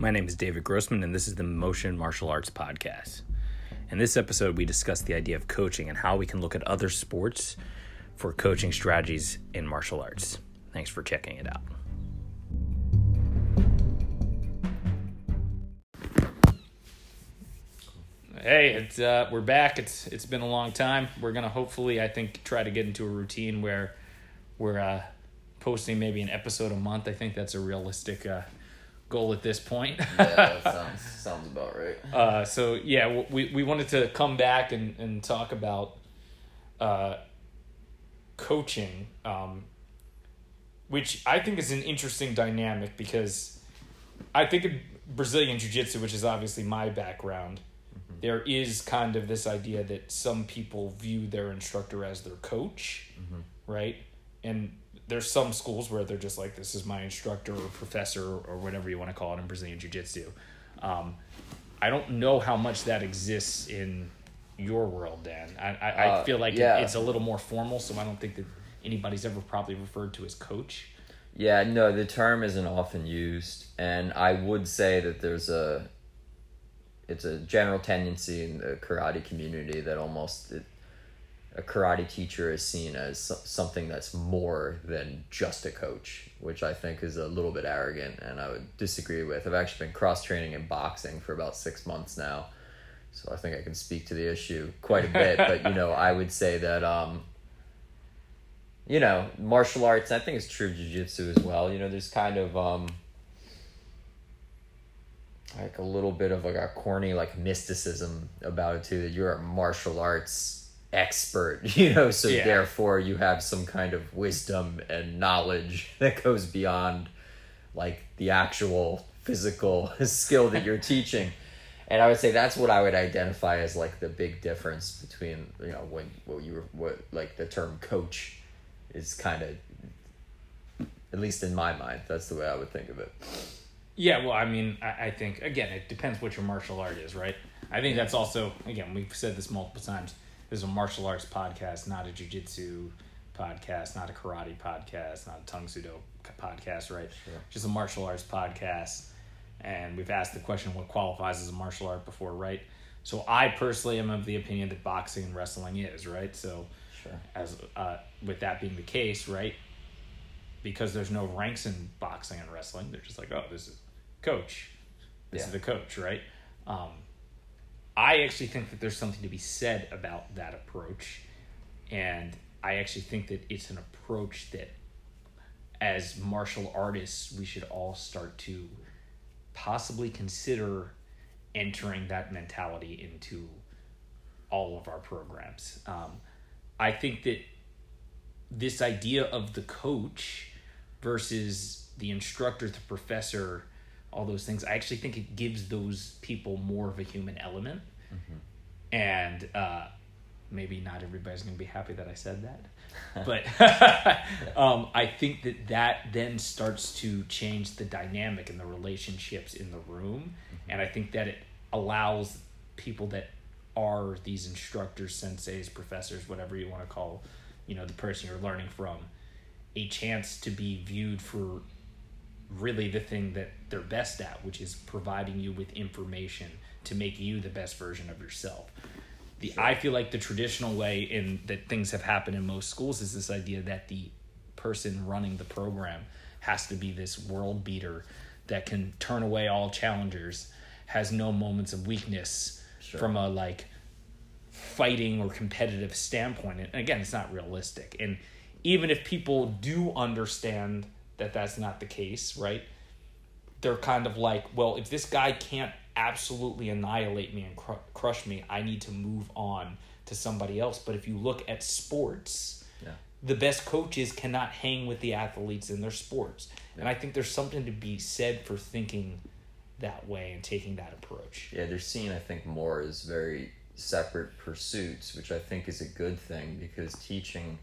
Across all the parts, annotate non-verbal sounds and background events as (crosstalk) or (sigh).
My name is David Grossman, and this is the Motion Martial Arts Podcast. In this episode, we discuss the idea of coaching and how we can look at other sports for coaching strategies in martial arts. Thanks for checking it out. Hey, it's uh, we're back. It's it's been a long time. We're gonna hopefully, I think, try to get into a routine where we're uh, posting maybe an episode a month. I think that's a realistic uh, goal at this point. yeah, (laughs) that sounds sounds about right. Uh, so yeah, we we wanted to come back and and talk about uh, coaching, um, which I think is an interesting dynamic because I think in Brazilian Jiu Jitsu, which is obviously my background, there is kind of this idea that some people view their instructor as their coach, right? And there's some schools where they're just like, this is my instructor or professor or whatever you want to call it in Brazilian Jiu Jitsu. Um, I don't know how much that exists in your world, Dan. I, I, I Uh, feel like it- it's a little more formal, so I don't think that anybody's ever probably referred to as coach. Yeah, no, the term isn't often used, and I would say that there's a it's a general tendency in the karate community that almost it, a karate teacher is seen as something that's more than just a coach, which I think is a little bit arrogant, and I would disagree with. I've actually been cross training in boxing for about six months now, so I think I can speak to the issue quite a bit. but you know, I would say that um, you know, martial arts, I think it's true of jiu-jitsu as well. You know, there's kind of um like a little bit of like a corny like mysticism about it too that you're a martial arts expert, (laughs) you know, so Yeah. therefore you have some kind of wisdom and knowledge (laughs) that goes beyond like the actual physical (laughs) skill that you're teaching. And I would say that's what I would identify as like the big difference between you know when what you were what like the term coach is kind of at least in my mind that's the way I would think of it. Yeah, well, I mean, I, I think again, it depends what your martial art is, right? I think that's also again, we've said this multiple times. This is a martial arts podcast, not a jujitsu podcast, not a karate podcast, not a Tang Soo Do podcast, right? Sure. Just a martial arts podcast. And we've asked the question, what qualifies as a martial art before, right? So I personally am of the opinion that boxing and wrestling is, right? So Sure. as uh, with that being the case, right? Because there's no ranks in boxing and wrestling, they're just like, oh, this is coach, this is the coach, right? Um, I actually think that there's something to be said about that approach, and I actually think that it's an approach that, as martial artists, we should all start to possibly consider entering that mentality into all of our programs. Um, I think that this idea of the coach versus the instructor, the professor, all those things, I actually think it gives those people more of a human element. And uh, maybe not everybody's going to be happy that I said that. (laughs) But (laughs) um, I think that that then starts to change the dynamic and the relationships in the room. And I think that it allows people that are these instructors, senseis, professors, whatever you want to call, you know, the person you're learning from, a chance to be viewed for really the thing that they're best at, which is providing you with information to make you the best version of yourself. The I feel like the traditional way in that things have happened in most schools is this idea that the person running the program has to be this world beater that can turn away all challengers, has no moments of weakness Sure. from a like fighting or competitive standpoint. And again, it's not realistic. And even if people do understand that that's not the case, right? They're kind of like, well, if this guy can't absolutely annihilate me and cr- crush me, I need to move on to somebody else. But if you look at sports, Yeah. the best coaches cannot hang with the athletes in their sports. And I think there's something to be said for thinking that way and taking that approach. Yeah, they're seen, I think, more as very separate pursuits, which I think is a good thing because teaching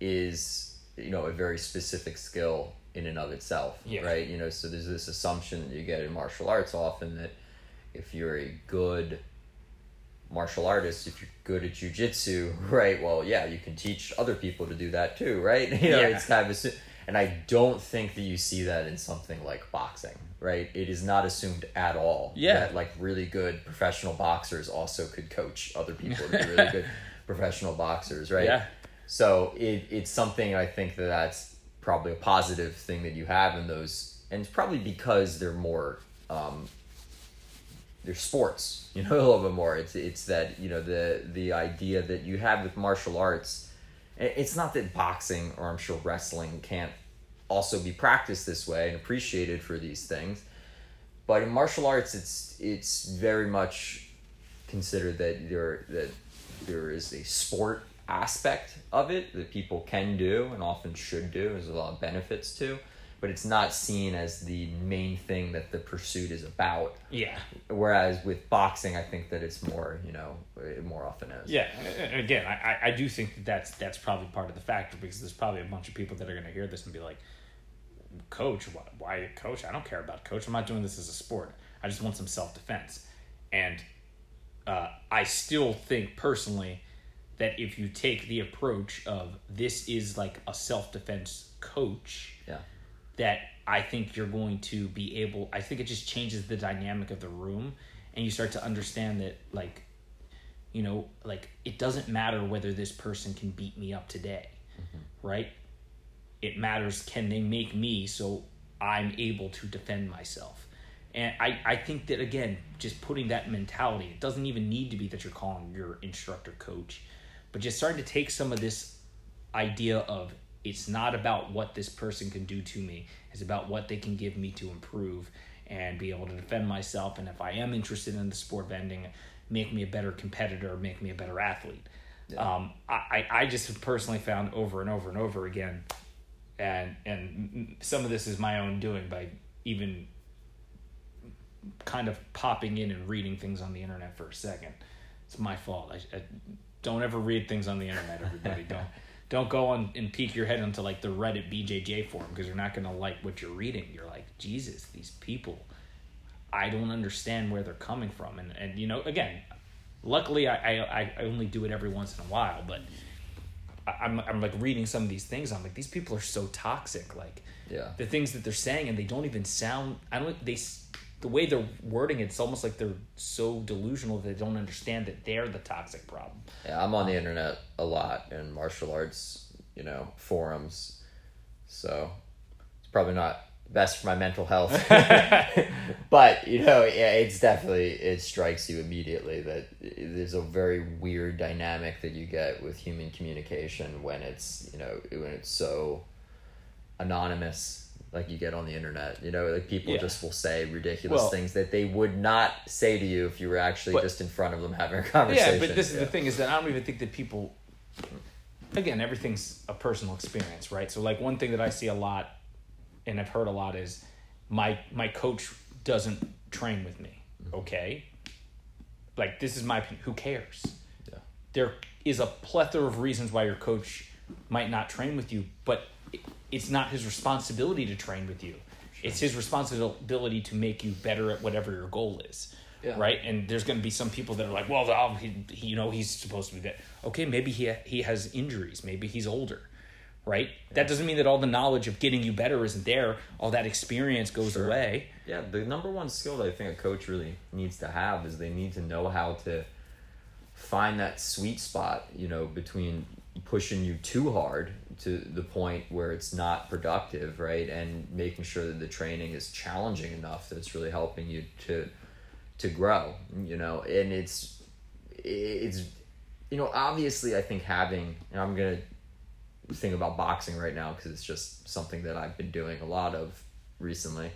is, you know, a very specific skill in and of itself, Yeah. right? You know, so there's this assumption that you get in martial arts often that if you're a good martial artist, if you're good at jujitsu, (laughs) right? Well, yeah, you can teach other people to do that too, right? (laughs) You know, Yeah. it's kind of and I don't think that you see that in something like boxing, right? It is not assumed at all Yeah. that like really good professional boxers also could coach other (laughs) people to be really good professional boxers, right? Yeah. So it, it's something I think that that's probably a positive thing that you have in those, and it's probably because they're more, um, they're sports, (laughs) you know, a little bit more. It's it's that you know the the idea that you have with martial arts. It's not that boxing or I'm sure wrestling can't also be practiced this way and appreciated for these things, but in martial arts, it's it's very much considered that there that there is a sport aspect of it that people can do and often should do. There's a lot of benefits to, but it's not seen as the main thing that the pursuit is about. Yeah. Whereas with boxing, I think that it's more you know it more often is. Yeah, and again, I, I- I do think that that's that's probably part of the factor because there's probably a bunch of people that are going to hear this and be like, "Coach, why, why coach? I don't care about coach. I'm not doing this as a sport. I just want some self defense." And uh, I still think personally that if you take the approach of this is like a self defense coach, Yeah. that I think you're going to be able I think it just changes the dynamic of the room and you start to understand that like you know like it doesn't matter whether this person can beat me up today mm-hmm. right? It matters can they make me so I'm able to defend myself? And I, I think that again just putting that mentality it doesn't even need to be that you're calling your instructor coach but just starting to take some of this idea of it's not about what this person can do to me it's about what they can give me to improve and be able to defend myself and if i am interested in the sport of ending make me a better competitor make me a better athlete um, I, I I just have personally found over and over and over again and and some of this is my own doing by even kind of popping in and reading things on the internet for a second. It's my fault. I, I don't ever read things on the internet. Everybody don't (laughs) don't go on and peek your head into like the Reddit BJJ forum because you're not gonna like what you're reading. You're like Jesus, these people. I don't understand where they're coming from, and and you know again, luckily I I, I only do it every once in a while, but. I'm, I'm like reading some of these things. I'm like, these people are so toxic. Like, Yeah. the things that they're saying and they don't even sound i don't they the way they're wording it, it's almost like they're so delusional that they don't understand that they're the toxic problem Yeah, I'm on the internet a lot in martial arts, you know, forums. So it's probably not best for my mental health. (laughs) but, you know, yeah, it's definitely it strikes you immediately that there's a very weird dynamic that you get with human communication when it's, you know, when it's so anonymous like you get on the internet. You know, like people Yeah. just will say ridiculous Well- things that they would not say to you if you were actually But- just in front of them having a conversation. yeah but this is the thing is that i don't even think that people again everything's a personal experience right so like one thing that i see a lot and i've heard a lot is my my coach doesn't train with me mm-hmm. okay like this is my opinion who cares Yeah. there is a plethora of reasons why your coach might not train with you, but it's not his responsibility to train with you. It's his responsibility to make you better at whatever your goal is. Yeah. Right? And there's going to be some people that are like, well, oh, he, he, you know, he's supposed to be that. Okay, maybe he he has injuries. Maybe he's older. Right? That doesn't mean that all the knowledge of getting you better isn't there. All that experience goes Sure. away. Yeah, the number one skill that I think a coach really needs to have is they need to know how to find that sweet spot, you know, between pushing you too hard to the point where it's not productive, right? And making sure that the training is challenging enough that it's really helping you to to grow, you know, and it's it's you know, obviously I think having and I'm going to think about boxing right now because it's just something that I've been doing a lot of recently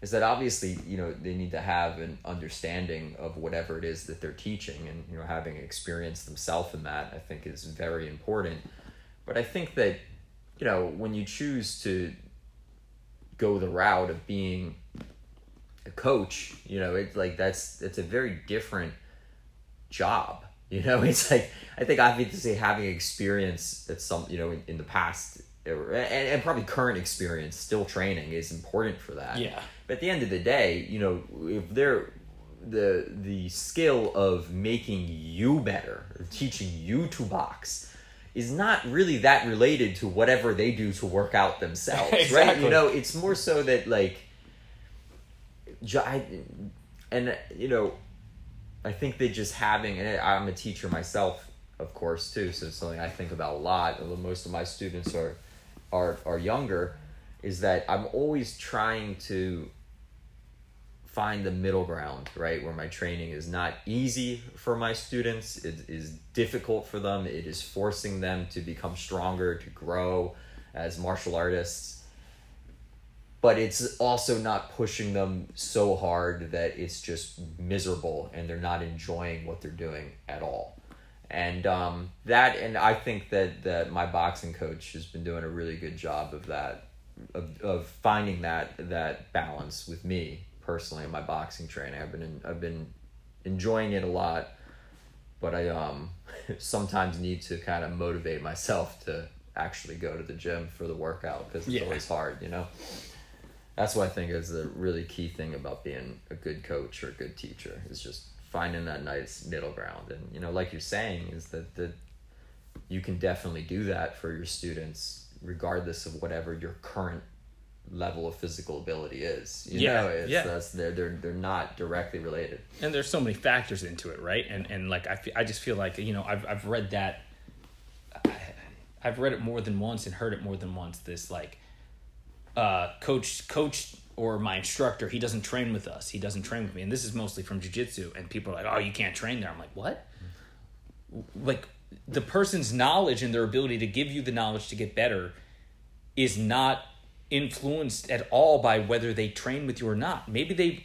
is that obviously you know they need to have an understanding of whatever it is that they're teaching and you know having experience themselves in that i think is very important but i think that you know when you choose to go the route of being a coach you know it's like that's it's a very different job (laughs) you know it's like i think obviously having experience at some you know in, in the past and, and probably current experience still training is important for that Yeah. but at the end of the day, you know, if they're the the skill of making you better, teaching you to box, is not really that related to whatever they do to work out themselves, (laughs) right? You know, it's more so that like, I, and you know, I think that just having, and I'm a teacher myself, of course, too, so it's something I think about a lot. Although most of my students are, are, are younger, is that I'm always trying to find the middle ground, right? Where my training is not easy for my students, it is difficult for them, it is forcing them to become stronger, to grow as martial artists. But it's also not pushing them so hard that it's just miserable and they're not enjoying what they're doing at all. And um, that, and I think that, that my boxing coach has been doing a really good job of that, of, of finding that that balance with me personally in my boxing training. I've been in, I've been enjoying it a lot, but I um (laughs) sometimes need to kind of motivate myself to actually go to the gym for the workout because it's Yeah. always hard, you know. That's what I think is the really key thing about being a good coach or a good teacher is just finding that nice middle ground. And you know, like you're saying, is that that you can definitely do that for your students regardless of whatever your current level of physical ability is. You Yeah, know, it's yeah. that's they're they're they're not directly related. and there's so many factors into it, right? And and like I, I just feel like you know I've I've read that, I've read it more than once and heard it more than once. This like, uh, coach coach or my instructor, he doesn't train with us. He doesn't train with me, and this is mostly from jujitsu. And people are like, oh, you can't train there. I'm like, what? Like the person's knowledge and their ability to give you the knowledge to get better is not influenced at all by whether they train with you or not. Maybe they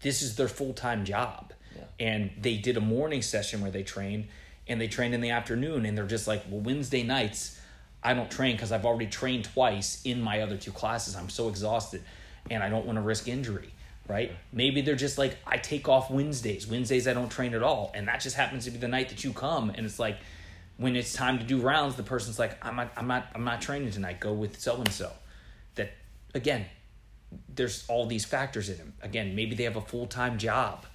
this is their full-time job. Yeah. And they did a morning session where they trained and they trained in the afternoon and they're just like, "Well, Wednesday nights I don't train cuz I've already trained twice in my other two classes. I'm so exhausted and I don't want to risk injury." Right? Maybe they're just like, I take off Wednesdays. Wednesdays I don't train at all. And that just happens to be the night that you come and it's like when it's time to do rounds, the person's like, I'm not, I'm not, I'm not training tonight. Go with so and so. Again, there's all these factors in them. Again, maybe they have a full time job,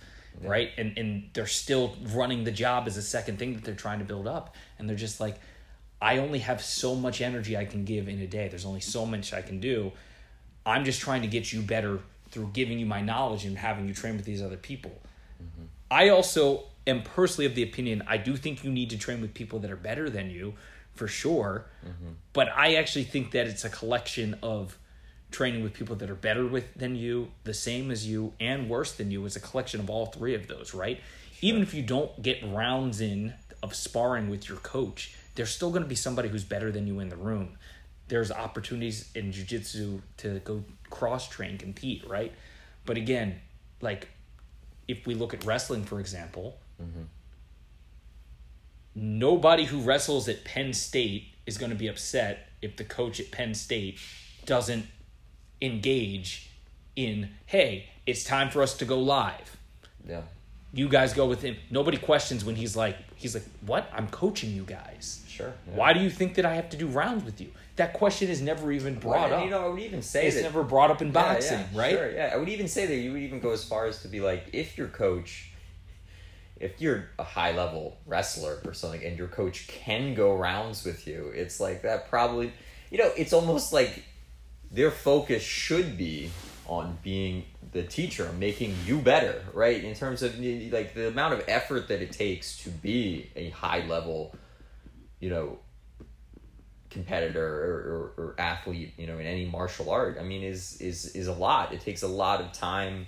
right? And and they're still running the job as a second thing that they're trying to build up. And they're just like, I only have so much energy I can give in a day. There's only so much I can do. I'm just trying to get you better through giving you my knowledge and having you train with these other people. Mm-hmm. I also am personally of the opinion I do think you need to train with people that are better than you, for sure. Mm-hmm. But I actually think that it's a collection of training with people that are better with than you, the same as you, and worse than you. It's a collection of all three of those, right? Even if you don't get rounds in of sparring with your coach, there's still going to be somebody who's better than you in the room. There's opportunities in jujitsu to go cross train, compete, right? But again, like if we look at wrestling, for example, mm-hmm. nobody who wrestles at Penn State is going to be upset if the coach at Penn State doesn't engage in, hey, it's time for us to go live. Yeah. You guys go with him. Nobody questions when he's like, he's like, what? I'm coaching you guys. Sure. yeah. Why do you think that I have to do rounds with you? That question is never even brought Well, up. You know, I would even say it's that never brought up in Yeah, boxing, yeah, right? Sure, yeah. I would even say that you would even go as far as to be like, if your coach, if you're a high level wrestler or something, and your coach can go rounds with you, it's like that probably, you know, it's almost like their focus should be on being the teacher, making you better, right? In terms of like the amount of effort that it takes to be a high level, you know, competitor or, or, or athlete, you know, in any martial art, I mean, is is is a lot. It takes a lot of time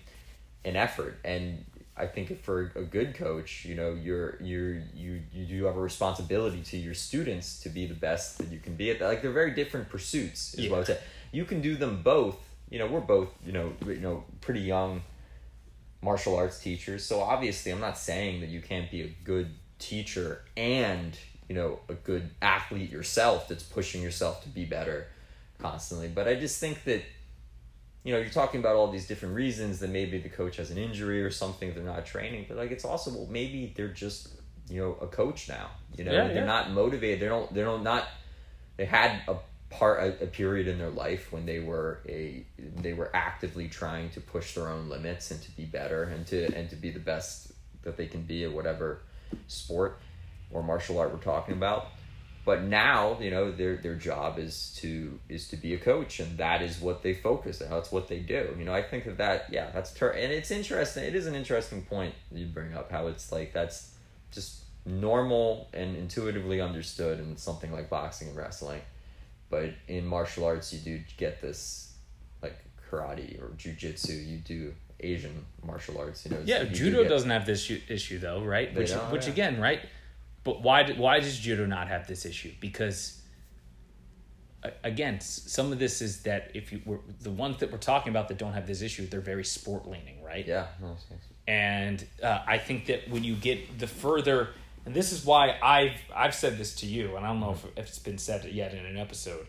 and effort, and I think for a good coach, you know, you're you're you you do have a responsibility to your students to be the best that you can be at that. Like they're very different pursuits, is what I would say. You can do them both. You know, we're both you know you know pretty young martial arts teachers, so obviously I'm not saying that you can't be a good teacher and you know a good athlete yourself that's pushing yourself to be better constantly but i just think that you know you're talking about all these different reasons that maybe the coach has an injury or something they're not training but like it's also well maybe they're just you know a coach now you know Yeah, they're yeah. not motivated they don't they don't not they had a part a, a period in their life when they were a they were actively trying to push their own limits and to be better and to and to be the best that they can be at whatever sport or martial art we're talking about. But now you know their their job is to is to be a coach and that is what they focus on. That's what they do. You know i think of that yeah that's ter- and it's interesting it is an interesting point you bring up how it's like that's just normal and intuitively understood in something like boxing and wrestling but in martial arts you do get this like karate or jiu-jitsu you do asian martial arts you know Yeah, do judo get- doesn't have this issue, though, right? Which, which yeah. again, right? But why? do- Why does judo not have this issue? Because again, some of this is that if you were the ones that we're talking about that don't have this issue, they're very sport leaning, right? yeah no, it's- it's- and uh, I think that when you get the further, and this is why I've I've said this to you, and I don't know if, if it's been said yet in an episode,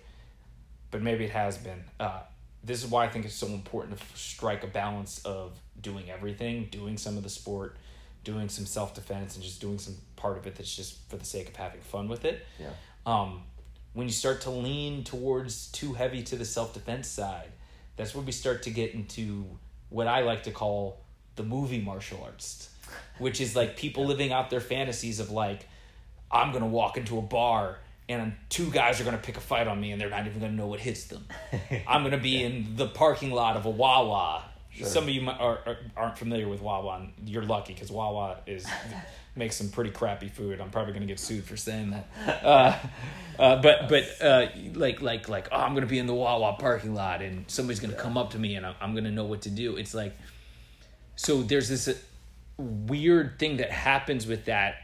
but maybe it has been. Uh, this is why I think it's so important to f- strike a balance of doing everything, doing some of the sport, doing some self defense, and just doing some part of it that's just for the sake of having fun with it. yeah Um, when you start to lean towards too heavy to the self defense side, that's where we start to get into what I like to call the movie martial arts, which is like people living out their fantasies of like, I'm gonna walk into a bar and two guys are gonna pick a fight on me and they're not even gonna know what hits them. (laughs) I'm gonna be in the parking lot of a Wawa. Sure. Some of you might, are, are, aren't familiar with Wawa, and you're lucky because Wawa is (laughs) makes some pretty crappy food. I'm probably gonna get sued for saying that. Uh, uh, but but uh, like like like oh, I'm gonna be in the Wawa parking lot, and somebody's gonna come up to me, and I'm, I'm gonna know what to do. It's like so there's this weird thing that happens with that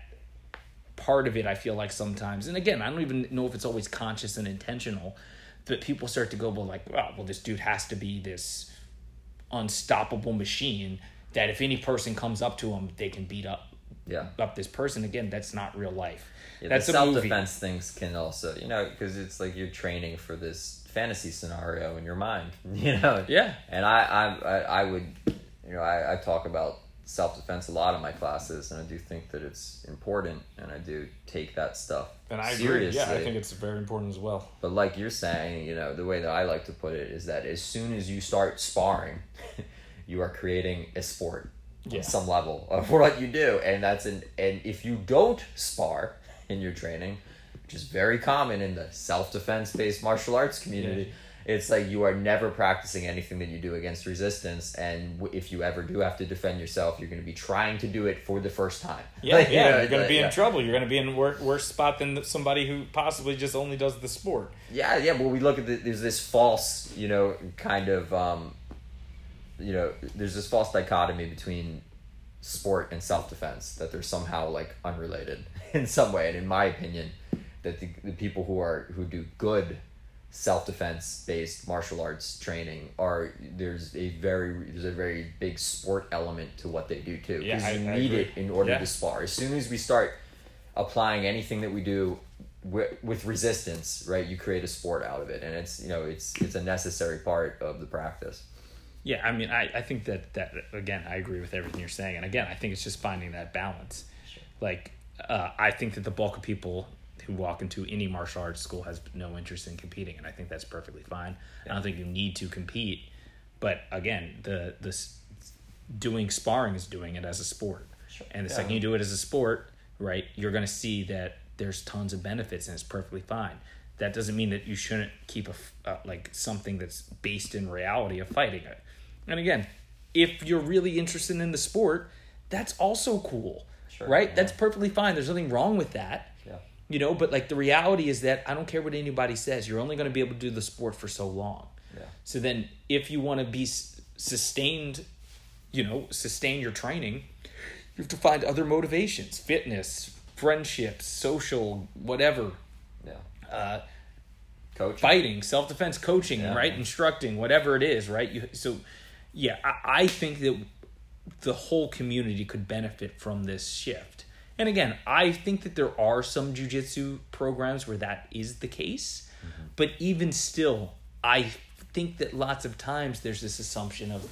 part of it i feel like sometimes. And again i don't even know if it's always conscious and intentional but people start to go well like oh, well this dude has to be this unstoppable machine that if any person comes up to him they can beat up yeah. up this person. Again that's not real life. Yeah, that's the a self movie. defense things can also, you know, because it's like you're training for this fantasy scenario in your mind, (laughs) you know. Yeah. And I, I, I, I would, you know, I, I talk about self defense a lot in my classes, and I do think that it's important, and I do take that stuff and i seriously. agree yeah i think it's very important as well But like you're saying, you know, the way that I like to put it is that as soon as you start sparring, (laughs) you are creating a sport Yeah. some level of what you do, and that's an and if you don't spar in your training, which is very common in the self defense based martial arts community. It's like you are never practicing anything that you do against resistance, and w- if you ever do have to defend yourself, you're going to be trying to do it for the first time. yeah Like, (laughs) you yeah know, you're gonna like, be in yeah. trouble you're gonna be in a wor- worse spot than somebody who possibly just only does the sport Yeah, yeah, but we look at the, there's this false, you know, kind of, um, you know, there's this false dichotomy between sport and self defense that they're somehow like unrelated (laughs) in some way. And in my opinion, that the, the people who are who do good self defense based martial arts training are there's a very there's a very big sport element to what they do too because I- you I need agree. it in order Yeah. to spar. As soon as we start applying anything that we do with, with resistance, right? You create a sport out of it, and it's you know it's it's a necessary part of the practice. Yeah, I mean, I, I think that that again, I agree with everything you're saying, and again, I think it's just finding that balance. Like, uh, I think that the bulk of people who walk into any martial arts school has no interest in competing, and I think that's perfectly fine. I don't think you need to compete, but again, the the doing sparring is doing it as a sport, and the Yeah. second you do it as a sport, right, you're going to see that there's tons of benefits, and it's perfectly fine. That doesn't mean that you shouldn't keep a uh, like something that's based in reality of fighting it. And again, if you're really interested in the sport, that's also cool, Sure, right? yeah. That's perfectly fine. There's nothing wrong with that, Yeah. You know. But like the reality is that I don't care what anybody says. You're only going to be able to do the sport for so long. Yeah. So then, if you want to be sustained, you know, sustain your training, you have to find other motivations: fitness, friendships, social, whatever, Yeah. uh, Coach. fighting, self defense, coaching, Yeah. right, instructing, whatever it is, right. You so, yeah, I, I think that the whole community could benefit from this shift. And again, I think that there are some jujitsu programs where that is the case, mm-hmm. but even still, I think that lots of times there's this assumption of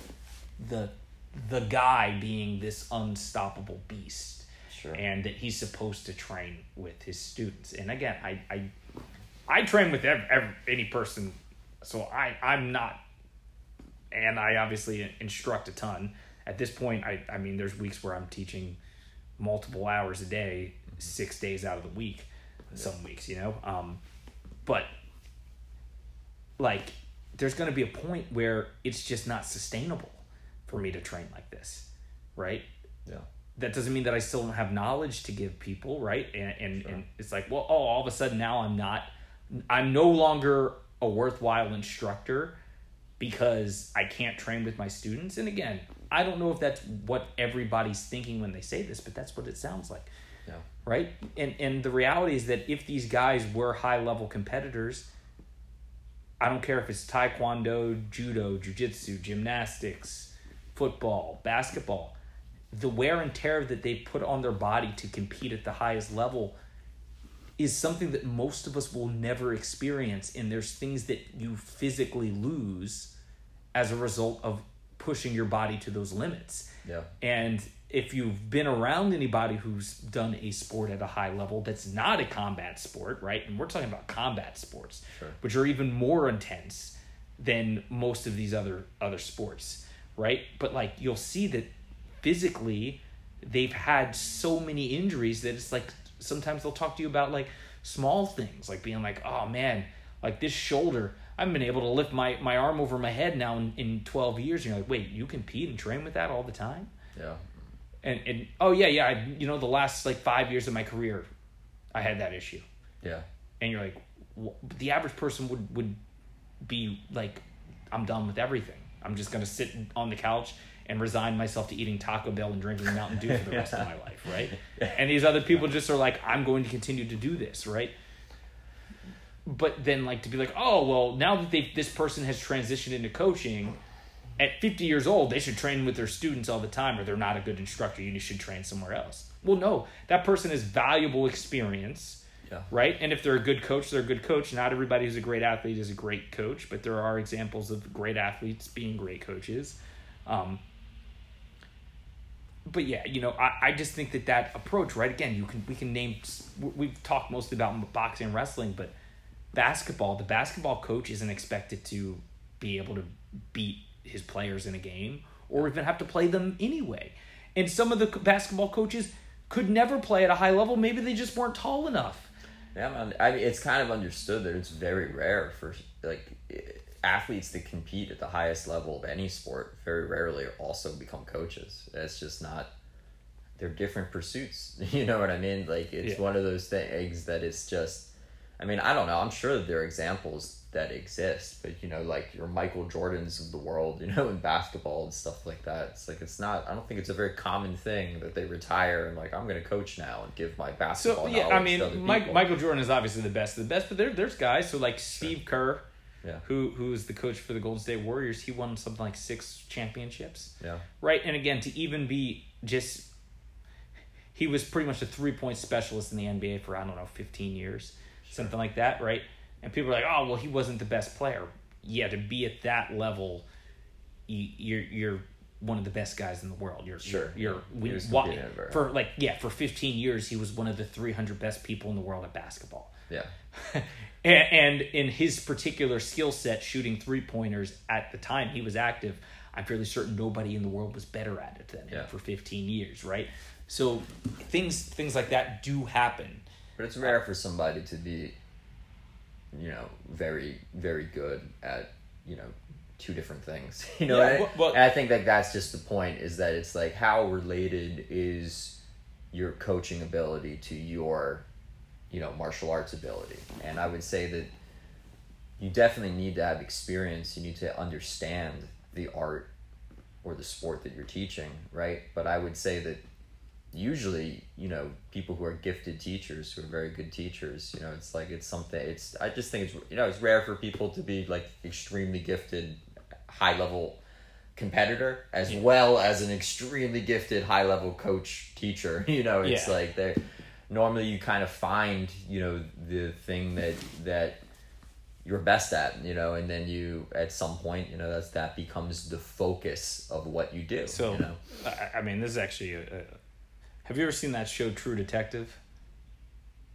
the the guy being this unstoppable beast Sure. and that he's supposed to train with his students. And again, I I, I train with every, ev any person, so I I'm not, and I obviously instruct a ton. At this point, I I mean, there's weeks where I'm teaching multiple hours a day, six days out of the week. some weeks, you know. Um, but like, there's going to be a point where it's just not sustainable for me to train like this, right? Yeah. That doesn't mean that I still don't have knowledge to give people, right? And and, and it's like, well, oh, all of a sudden now I'm not, I'm no longer a worthwhile instructor because I can't train with my students. And again, I don't know if that's what everybody's thinking when they say this, but that's what it sounds like Yeah. right? And and the reality is that if these guys were high level competitors, I don't care if it's taekwondo, judo, jujitsu, gymnastics, football, basketball, the wear and tear that they put on their body to compete at the highest level is something that most of us will never experience and there's things that you physically lose as a result of pushing your body to those limits. Yeah. And if you've been around anybody who's done a sport at a high level that's not a combat sport, right? And we're talking about combat sports, Sure. which are even more intense than most of these other other sports, right? But like you'll see that physically they've had so many injuries that it's like sometimes they'll talk to you about like small things, like being like, "Oh man, like this shoulder, I haven't been able to lift my my arm over my head now in, in 12 years." And you're like, "Wait, you compete and train with that all the time?" Yeah. and and oh yeah yeah I, you know the last like five years of my career i had that issue Yeah. and you're like the average person would would be like i'm done with everything i'm just gonna sit on the couch and resign myself to eating taco bell and drinking mountain dew for the rest of my (laughs) life right and these other people just are like i'm going to continue to do this right but then like to be like oh well now that they this person has transitioned into coaching at 50 years old they should train with their students all the time or they're not a good instructor you should train somewhere else well no that person has valuable experience Yeah. right and if they're a good coach they're a good coach not everybody who's a great athlete is a great coach but there are examples of great athletes being great coaches um, but yeah, you know, I, I just think that that approach, right? Again, you can we can name we've talked mostly about boxing and wrestling, but basketball, the basketball coach isn't expected to be able to beat his players in a game or even have to play them anyway. And some of the basketball coaches could never play at a high level. Maybe they just weren't tall enough. Yeah, man. I mean, it's kind of understood that it's very rare for like athletes that compete at the highest level of any sport. Very rarely also become coaches. It's just not. They're different pursuits. (laughs) You know what I mean? Like it's Yeah. one of those things that it's just. I mean, I don't know. I'm sure that there are examples that exist, but you know, like your Michael Jordans of the world, you know, (laughs) in basketball and stuff like that. It's like it's not. I don't think it's a very common thing that they retire and like I'm going to coach now and give my basketball. So yeah, I knowledge to other mean, Mike. Michael Jordan is obviously the best of the best, but there, there's guys. So like Steve Kerr, Yeah. who who's the coach for the Golden State Warriors, he won something like six championships. Yeah. Right, and again, to even be just, he was pretty much a three point specialist in the NBA for I don't know fifteen years, something like that, right? And people are like, oh well, he wasn't the best player. Yeah, to be at that level, you, you're you're one of the best guys in the world. You're Sure, You're, you're He was wa- competing at for like yeah for fifteen years he was one of the three hundred best people in the world at basketball. Yeah. (laughs) and, and in his particular skill set, shooting three pointers at the time he was active, I'm fairly certain nobody in the world was better at it than him Yeah. for 15 years, right? So things things like that do happen. But it's rare for somebody to be, you know, very, very good at, you know, two different things. (laughs) You know, Yeah, and, well- well- and I think that that's just the point is that it's like how related is your coaching ability to your, you know, martial arts ability. And I would say that you definitely need to have experience. You need to understand the art or the sport that you're teaching, right? But I would say that usually you know people who are gifted teachers who are very good teachers you know it's like it's something it's i just think it's you know it's rare for people to be like extremely gifted high level competitor as well as an extremely gifted high level coach teacher (laughs) you know it's Yeah. like they normally you kind of find you know the thing that that you're best at you know and then you at some point you know that's that becomes the focus of what you do So you know I, I mean, this is actually a. Have you ever seen that show True Detective?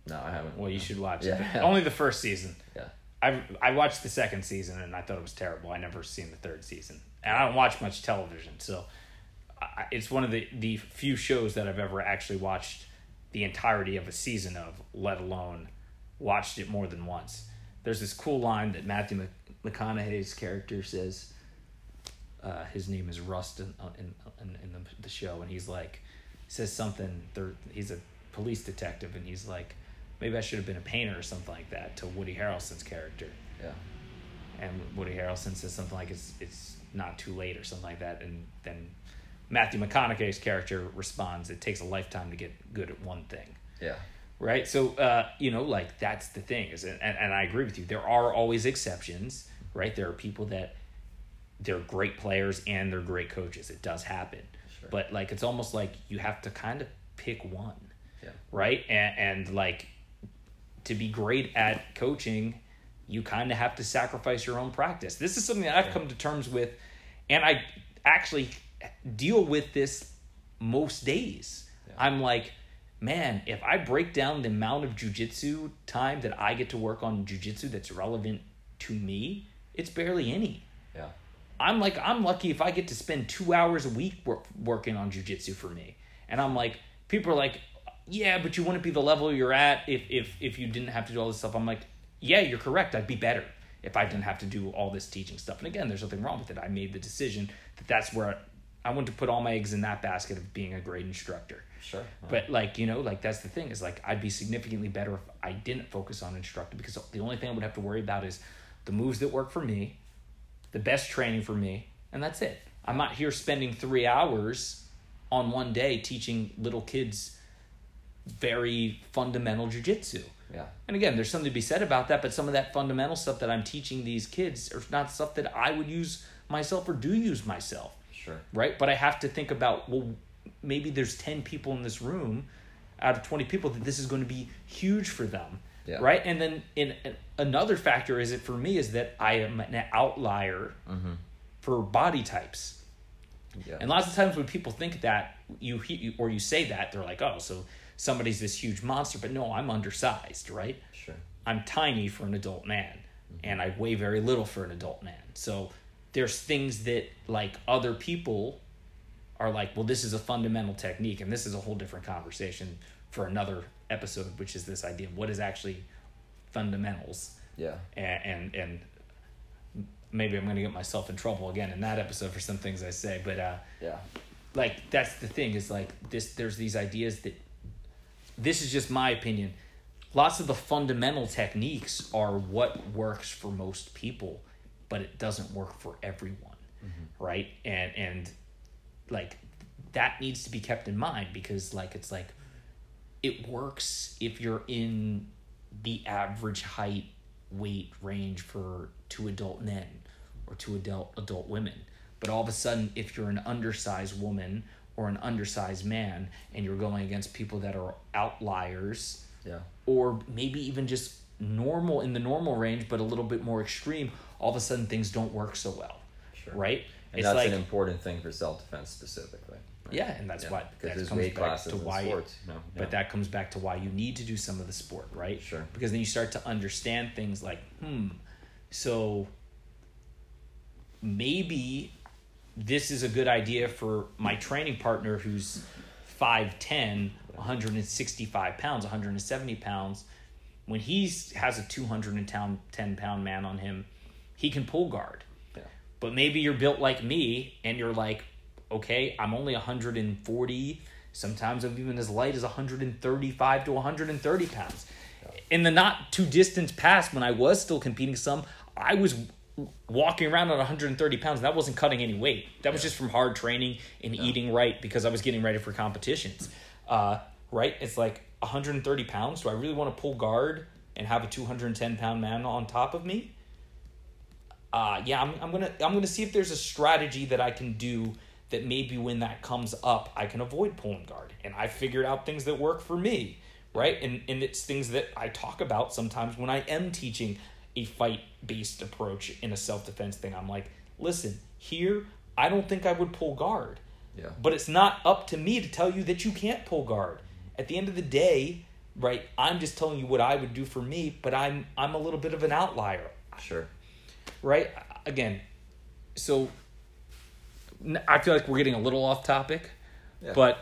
no i haven't Well, you should watch Yeah. it. (laughs) Only the first season. yeah I I watched the second season and I thought it was terrible. I never seen the third season, and I don't watch much television, so I, it's one of the the few shows that I've ever actually watched the entirety of a season of, let alone watched it more than once. There's this cool line that Matthew Mc- McConaughey's character says. Uh, his name is Rust in uh, in, in, in the, the show, and he's like, says something. He's a police detective, and he's like, maybe I should have been a painter or something like that to Woody Harrelson's character. Yeah. And Woody Harrelson says something like it's it's not too late or something like that, and then Matthew McConaughey's character responds, "It takes a lifetime to get good at one thing." Yeah. right so uh you know like that's the thing is and, and i agree with you there are always exceptions right there are people that they're great players and they're great coaches it does happen. But like it's almost like you have to kind of pick one. Yeah. right? And, and like to be great at coaching you kind of have to sacrifice your own practice. This is something that i've come to terms with and i actually deal with this most days. I'm like man if i break down the amount of jujitsu time that i get to work on jujitsu that's relevant to me it's barely any. Yeah. I'm like I'm lucky if I get to spend two hours a week work, working on jujitsu for me, and I'm like people are like, yeah, but you wouldn't be the level you're at if if if you didn't have to do all this stuff. I'm like, yeah, you're correct. I'd be better if I didn't have to do all this teaching stuff. And again, there's nothing wrong with it. I made the decision that that's where I, I want to put all my eggs in that basket of being a great instructor. Sure. Uh-huh. But like you know, like that's the thing is like I'd be significantly better if I didn't focus on instructor because the only thing I would have to worry about is the moves that work for me, the best training for me, and that's it. I'm not here spending three hours on one day teaching little kids very fundamental jujitsu. Yeah. And again, there's something to be said about that, but some of that fundamental stuff that I'm teaching these kids are not stuff that I would use myself or do use myself Sure. right? But I have to think about well, maybe there's ten people in this room, out of twenty people that this is going to be huge for them, Yeah. right? And then in, in another factor is it for me is that I am an outlier mm-hmm. for body types, Yeah. and lots of times when people think that you he- or you say that they're like, oh, so somebody's this huge monster, but no, I'm undersized, right? sure. I'm tiny for an adult man mm-hmm. and I weigh very little for an adult man. So there's things that like other people are like, well, this is a fundamental technique and this is a whole different conversation for another episode, which is this idea of what is actually fundamentals Yeah. and and, and maybe I'm going to get myself in trouble again in that episode for some things I say, but uh Yeah. like that's the thing is like this there's these ideas that this is just my opinion lots of the fundamental techniques are what works for most people but it doesn't work for everyone right and and like that needs to be kept in mind because like it's like it works if you're in the average height weight range for two adult men or two adult adult women but all of a sudden if you're an undersized woman or an undersized man and you're going against people that are outliers Yeah. or maybe even just normal in the normal range but a little bit more extreme all of a sudden things don't work so well Sure. right And it's that's like an important thing for self defense specifically. Right? yeah and that's Yeah, why that there's comes back to why sports. You know? but that comes back to why you need to do some of the sport, right? Sure. Because then you start to understand things like, hmm, so maybe this is a good idea for my training partner who's 5'10, 165 pounds, 170 pounds. When he has a 210 pound man on him, he can pull guard. Yeah. But maybe you're built like me and you're like, okay, I'm only 140. Sometimes I'm even as light as 135 to 130 pounds. In the not too distant past, when I was still competing some, I was walking around at 130 pounds. That wasn't cutting any weight. That was just from hard training and eating right because I was getting ready for competitions. Uh, right? It's like 130 pounds. Do I really want to pull guard and have a 210 pound man on top of me? uh, yeah, I'm, I'm gonna I'm gonna see if there's a strategy that I can do that maybe when that comes up, I can avoid pulling guard. And I figured out things that work for me, right? And and it's things that I talk about sometimes when I am teaching a fight based approach in a self defense thing. I'm like, listen, here I don't think I would pull guard, Yeah. but it's not up to me to tell you that you can't pull guard. At the end of the day, right? I'm just telling you what I would do for me, but I'm I'm a little bit of an outlier Sure. right? Again, so I feel like we're getting a little off topic, Yeah. but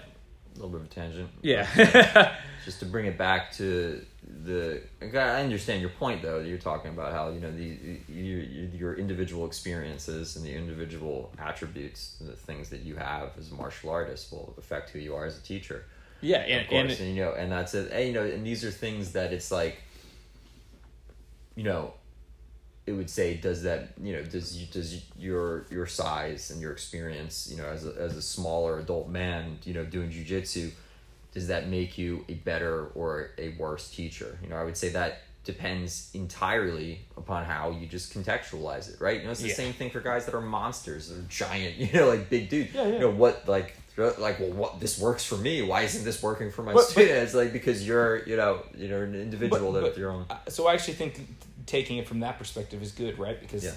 a little bit of a tangent. Yeah. (laughs) just to bring it back to the I understand your point though you're talking about how you know the your, your individual experiences and the individual attributes the things that you have as a martial artist will affect who you are as a teacher yeah and, of course and, and, you know and that's it and, you know and these are things that it's like you know it would say does that you know does you does your your size and your experience you know as a, as a smaller adult man you know doing jujitsu does that make you a better or a worse teacher? You know i would say that depends entirely upon how you just contextualize it right? You know it's the Yeah. same thing for guys that are monsters are giant (laughs) you know like big dudes. Yeah, yeah. you know what like like well what this works for me? Why isn't this working for my But- but- students? Like because you're you know you're an individual But- that but- your own so I actually think taking it from that perspective is good, right? Because Yeah.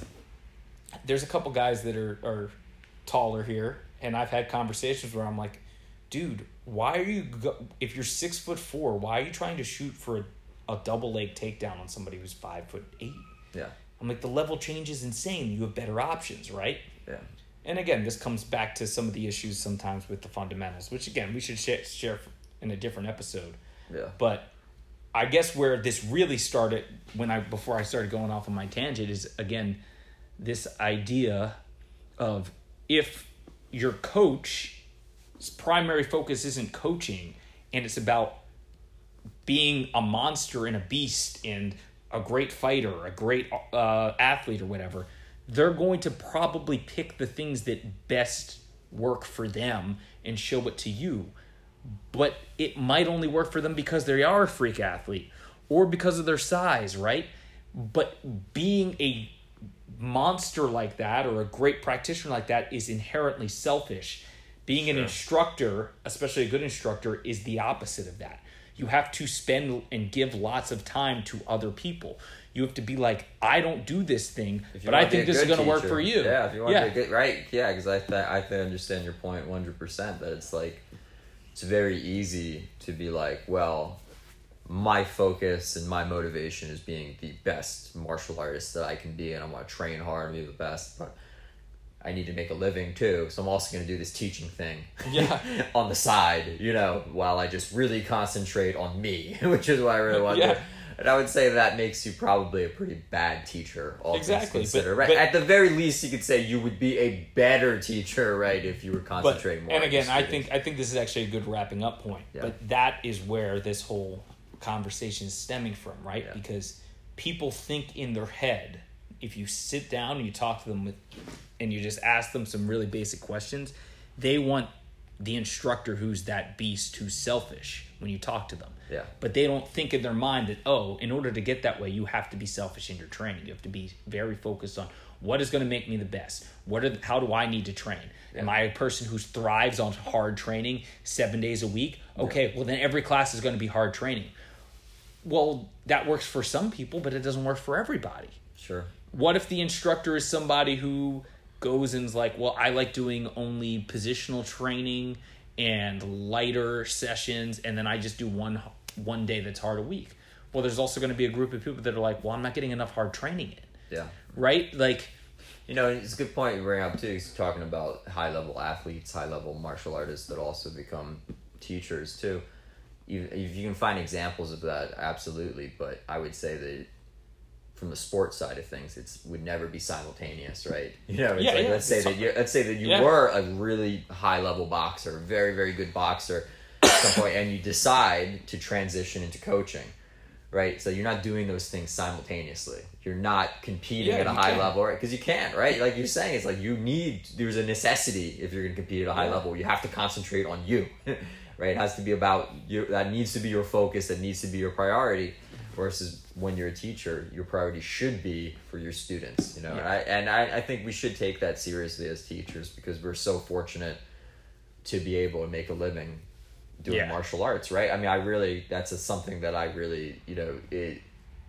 there's a couple guys that are, are taller here, and I've had conversations where I'm like, dude, why are you go- if you're six foot four, why are you trying to shoot for a, a double leg takedown on somebody who's five foot eight? yeah I'm like, the level change is insane. You have better options, right? yeah And again, this comes back to some of the issues sometimes with the fundamentals, which again we should share, share in a different episode. yeah But I guess where this really started when I before I started going off on my tangent is again this idea of if your coach's primary focus isn't coaching and it's about being a monster and a beast and a great fighter, a great uh, athlete or whatever, they're going to probably pick the things that best work for them and show it to you. But it might only work for them because they are a freak athlete or because of their size, right? But being a monster like that or a great practitioner like that is inherently selfish. Being an instructor, especially a good instructor, is the opposite of that. You have to spend and give lots of time to other people. You have to be like, I don't do this thing, but I think this is going to work for you. Yeah, if you want yeah. to get right? Yeah, because I th- I understand your point one hundred percent. That it's like it's very easy to be like, well, my focus and my motivation is being the best martial artist that I can be, and I want to train hard and be the best, but. I need to make a living too, so I'm also going to do this teaching thing Yeah. (laughs) on the side, you know, while I just really concentrate on me, (laughs) which is what I really want to do. And I would say that makes you probably a pretty bad teacher, all Exactly, things but- considered. right? but- At the very least, you could say you would be a better teacher, right, if you were but concentrating more. and on again i think i think this is actually a good wrapping up point Yeah. but that is where this whole conversation is stemming from right Yeah. because people think in their head if you sit down and you talk to them with and you just ask them some really basic questions they want the instructor who's that beast who's selfish when you talk to them. Yeah. but they don't think in their mind that oh in order to get that way you have to be selfish in your training. You have to be very focused on what is going to make me the best? What are the, how do i need to train? Am i a person who thrives on hard training seven days a week? Okay well then every class is going to be hard training. Well that works for some people but it doesn't work for everybody. Sure. what if the instructor is somebody who goes and's like, well, I like doing only positional training and lighter sessions, and then I just do one one day that's hard a week. Well, there's also going to be a group of people that are like, well, I'm not getting enough hard training in, Yeah. right? Like, You know, it's a good point you bring up too. He's talking about high level athletes, high level martial artists that also become teachers too. Even if you can find examples of that, absolutely. But I would say that from the sports side of things, it's would never be simultaneous, right? (laughs) You know, it's Yeah, like yeah, let's say it's that you let's say that you Yeah. were a really high level boxer, very very good boxer at some point, and you decide to transition into coaching. Right, so you're not doing those things simultaneously. You're not competing Yeah, at a high can. level, right? because you can't, right? Like you're saying, it's like you need. There's a necessity if you're going to compete at a high Yeah. level. You have to concentrate on you, (laughs) right? It has to be about you. That needs to be your focus. That needs to be your priority. Versus when you're a teacher, your priority should be for your students. You know, and, I, and I, I think we should take that seriously as teachers because we're so fortunate to be able to make a living doing Yeah. martial arts, right? I mean, I really that's a, something that I really, you know, it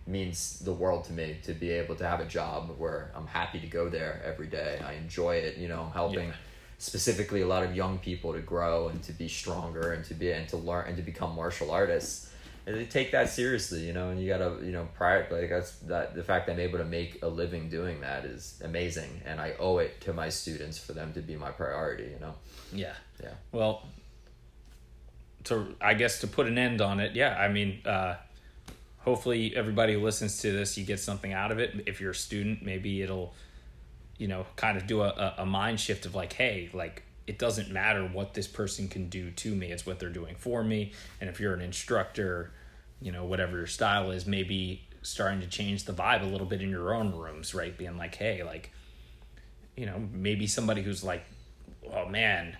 means the world to me to be able to have a job where I'm happy to go there every day. I enjoy it, you know, I'm helping Yeah. specifically a lot of young people to grow and to be stronger and to be and to learn and to become martial artists. And they take that seriously, you know, and you gotta, you know, prior like that's that the fact that I'm able to make a living doing that is amazing, and I owe it to my students for them to be my priority, you know. yeah. Yeah. Well, to I guess to put an end on it, yeah, I mean, uh, hopefully everybody who listens to this, you get something out of it. If you're a student, maybe it'll, you know, kind of do a, a mind shift of like, hey, like it doesn't matter what this person can do to me; it's what they're doing for me. And if you're an instructor, you know, whatever your style is, maybe starting to change the vibe a little bit in your own rooms, right? Being like, hey, like, you know, maybe somebody who's like, oh man,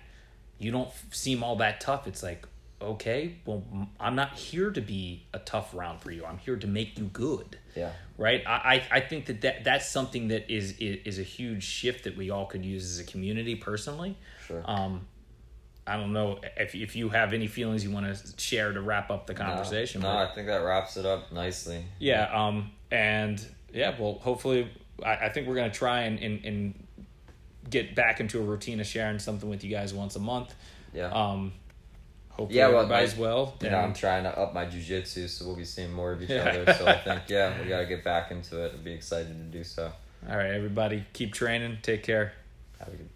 you don't seem all that tough. It's like, okay, well, I'm not here to be a tough round for you. I'm here to make you good. Yeah. Right. I, I think that, that that's something that is, is, is a huge shift that we all could use as a community personally. Sure. Um, I don't know if, if you have any feelings you want to share to wrap up the conversation. No, no I think that wraps it up nicely. Yeah. Um, and yeah, well, hopefully, I, I think we're going to try and, and, and get back into a routine of sharing something with you guys once a month. Yeah. Um, hopefully Yeah, well, everybody's I- well. You know, I'm trying to up my jujitsu, so we'll be seeing more of each Yeah. other. So I think, yeah, we got to get back into it and be excited to do so. (laughs) all right, everybody, keep training. Take care. Have a good